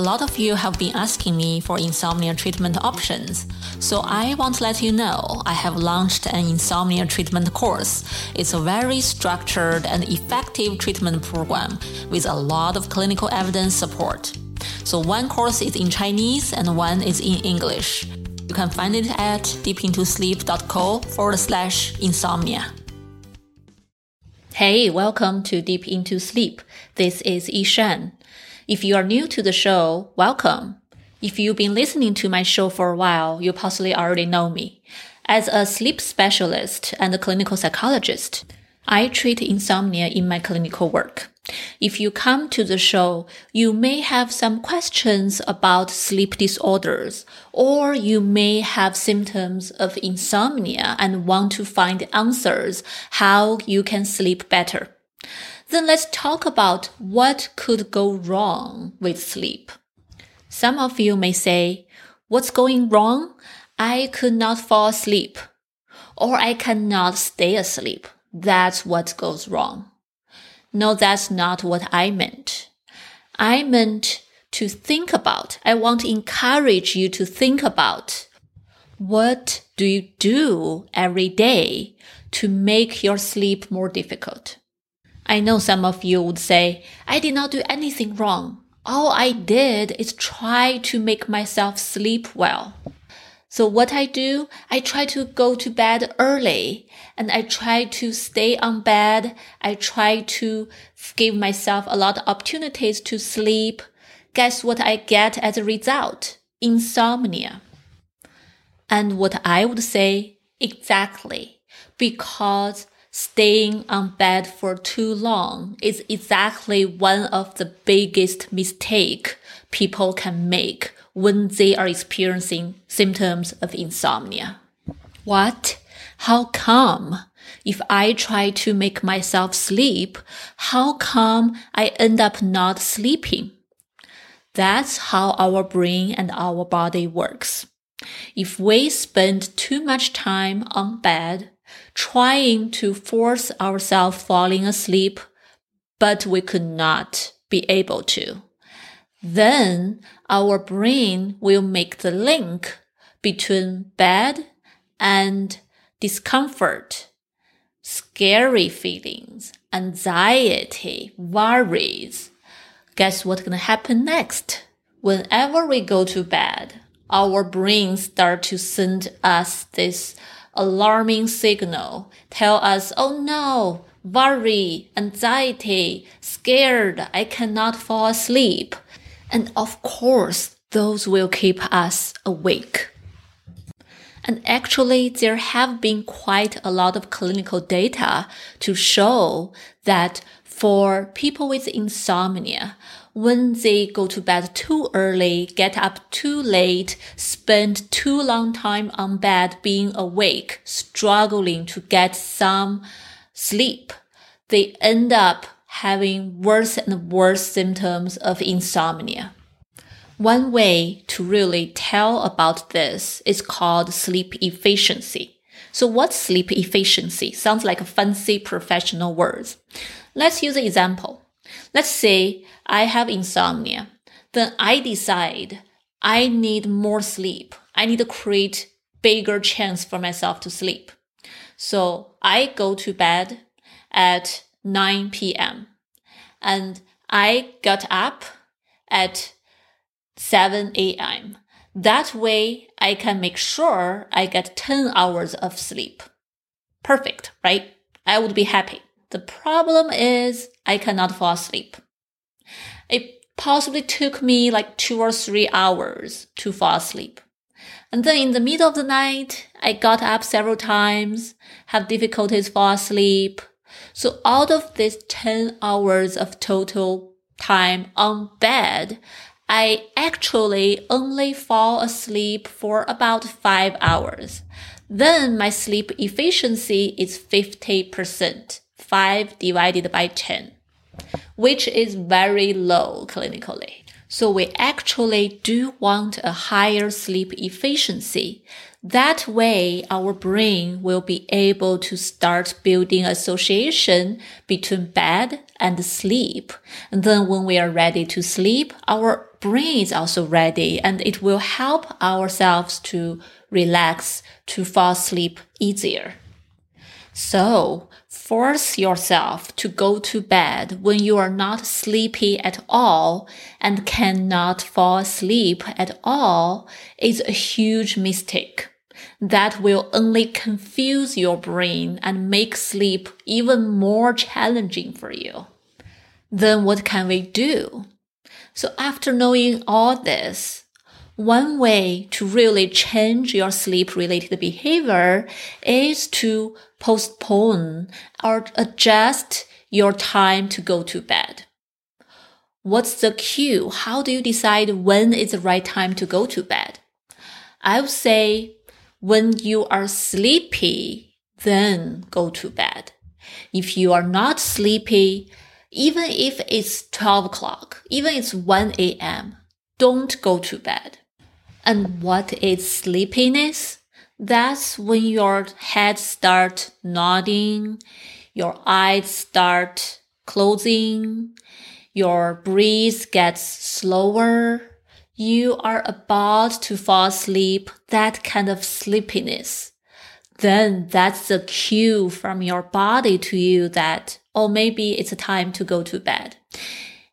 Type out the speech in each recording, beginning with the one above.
A lot of you have been asking me for insomnia treatment options, so I want to let you know I have launched an insomnia treatment course. It's a very structured and effective treatment program with a lot of clinical evidence support. So one course is in Chinese and one is in English. You can find it at deepintosleep.co forward slash insomnia. Hey, welcome to Deep Into Sleep. This is Yishan. If you are new to the show, welcome. If you've been listening to my show for a while, you possibly already know me. As a sleep specialist and a clinical psychologist, I treat insomnia in my clinical work. If you come to the show, you may have some questions about sleep disorders, or you may have symptoms of insomnia and want to find answers how you can sleep better. Then let's talk about what could go wrong with sleep. Some of you may say, what's going wrong? I could not fall asleep or I cannot stay asleep. That's what goes wrong. No, that's not what I meant. I meant to think about. I want to encourage you to think about what do you do every day to make your sleep more difficult? I know some of you would say, I did not do anything wrong. All I did is try to make myself sleep well. So what I do, I try to go to bed early and I try to stay on bed. I try to give myself a lot of opportunities to sleep. Guess what I get as a result? Insomnia. And what I would say exactly because staying on bed for too long is exactly one of the biggest mistake people can make when they are experiencing symptoms of insomnia. What? How come? If I try to make myself sleep, how come I end up not sleeping? That's how our brain and our body works. If we spend too much time on bed trying to force ourselves falling asleep, but we could not be able to, then our brain will make the link between bad and discomfort, scary feelings, anxiety, worries. Guess what's going to happen next? Whenever we go to bed, our brains start to send us this alarming signal, tell us, oh no, worry, anxiety, scared, I cannot fall asleep. And of course, those will keep us awake. And actually, there have been quite a lot of clinical data to show that for people with insomnia, when they go to bed too early, get up too late, spend too long time on bed being awake, struggling to get some sleep, they end up having worse and worse symptoms of insomnia. One way to really tell about this is called sleep efficiency. So what's sleep efficiency? Sounds like a fancy professional words. Let's use an example. Let's say I have insomnia. Then I decide I need more sleep. I need to create bigger chance for myself to sleep. So I go to bed at 9 p.m. and I got up at 7 a.m. That way I can make sure I get 10 hours of sleep. Perfect, right? I would be happy. The problem is I cannot fall asleep. It possibly took me like two or three hours to fall asleep. And then in the middle of the night, I got up several times, have difficulties fall asleep, so out of this 10 hours of total time on bed, I actually only fall asleep for about five hours. Then my sleep efficiency is 50%, 5 divided by 10, which is very low clinically. So we actually do want a higher sleep efficiency. That way, our brain will be able to start building association between bed and sleep. And then when we are ready to sleep, our brain is also ready and it will help ourselves to relax, to fall asleep easier. So force yourself to go to bed when you are not sleepy at all and cannot fall asleep at all is a huge mistake. That will only confuse your brain and make sleep even more challenging for you. Then what can we do? So after knowing all this, one way to really change your sleep related behavior is to postpone or adjust your time to go to bed. What's the cue? How do you decide when is the right time to go to bed? I would say when you are sleepy, then go to bed. If you are not sleepy, even if it's 12 o'clock, even if it's 1 a.m., don't go to bed. And what is sleepiness? That's when your head start nodding, your eyes start closing, your breath gets slower. You are about to fall asleep, that kind of sleepiness. Then that's the cue from your body to you that, oh, maybe it's time to go to bed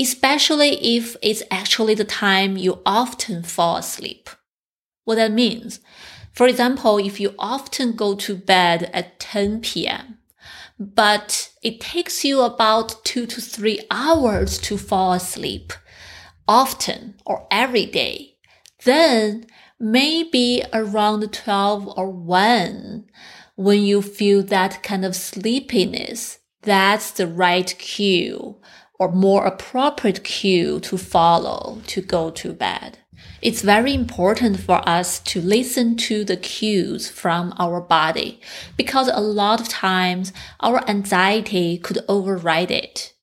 especially if it's actually the time you often fall asleep. What that means, for example, if you often go to bed at 10 p.m., but it takes you about two to three hours to fall asleep, often or every day, then maybe around 12 or 1, when you feel that kind of sleepiness, that's the right cue or more appropriate cue to follow to go to bed. It's very important for us to listen to the cues from our body because a lot of times our anxiety could override it.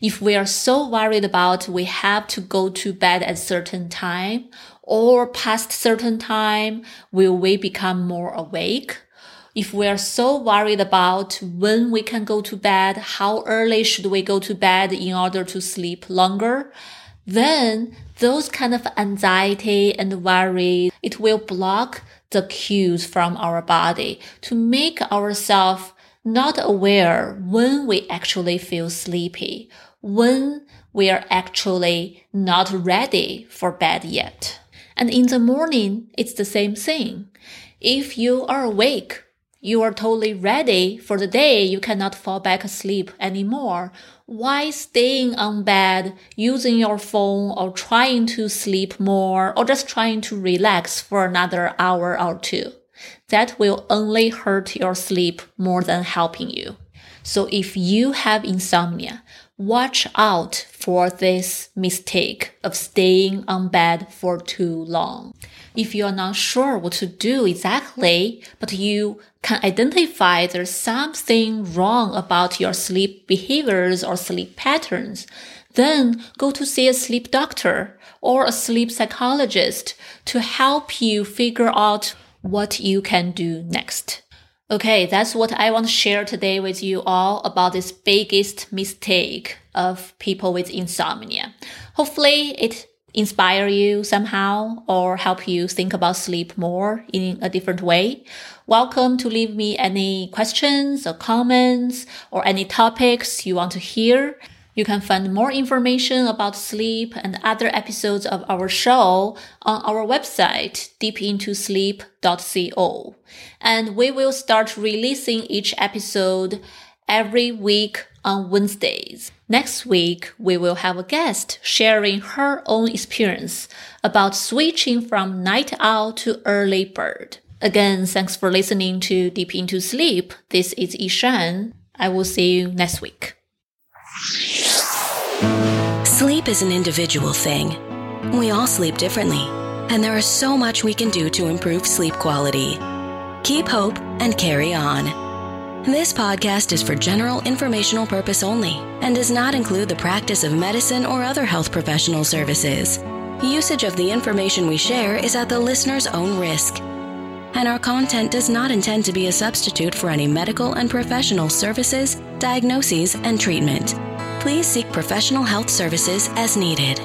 If we are so worried about we have to go to bed at certain time or past certain time, will we become more awake? If we're so worried about when we can go to bed, how early should we go to bed in order to sleep longer, then those kind of anxiety and worry, it will block the cues from our body to make ourselves not aware when we actually feel sleepy, when we are actually not ready for bed yet. And in the morning, it's the same thing. If you are awake, you are totally ready for the day you cannot fall back asleep anymore. Why staying on bed, using your phone or trying to sleep more or just trying to relax for another hour or two? That will only hurt your sleep more than helping you. So if you have insomnia, watch out for this mistake of staying on bed for too long. If you're not sure what to do exactly, but you can identify there's something wrong about your sleep behaviors or sleep patterns, then go to see a sleep doctor or a sleep psychologist to help you figure out what you can do next. Okay, that's what I want to share today with you all about this biggest mistake of people with insomnia. Hopefully it inspire you somehow or help you think about sleep more in a different way. Welcome to leave me any questions or comments or any topics you want to hear. You can find more information about sleep and other episodes of our show on our website, deepintosleep.co. And we will start releasing each episode every week on Wednesdays. Next week, we will have a guest sharing her own experience about switching from night owl to early bird. Again, thanks for listening to Deep Into Sleep. This is Yishan. I will see you next week. Sleep is an individual thing. We all sleep differently, and there is so much we can do to improve sleep quality. Keep hope and carry on. This podcast is for general informational purpose only and does not include the practice of medicine or other health professional services. Usage of the information we share is at the listener's own risk. And our content does not intend to be a substitute for any medical and professional services, diagnoses, and treatment. Please seek professional health services as needed.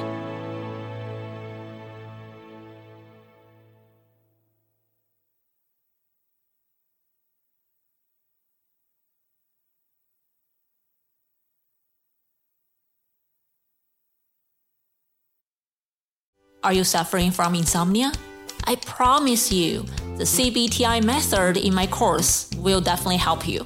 Are you suffering from insomnia? I promise you, the CBTI method in my course will definitely help you.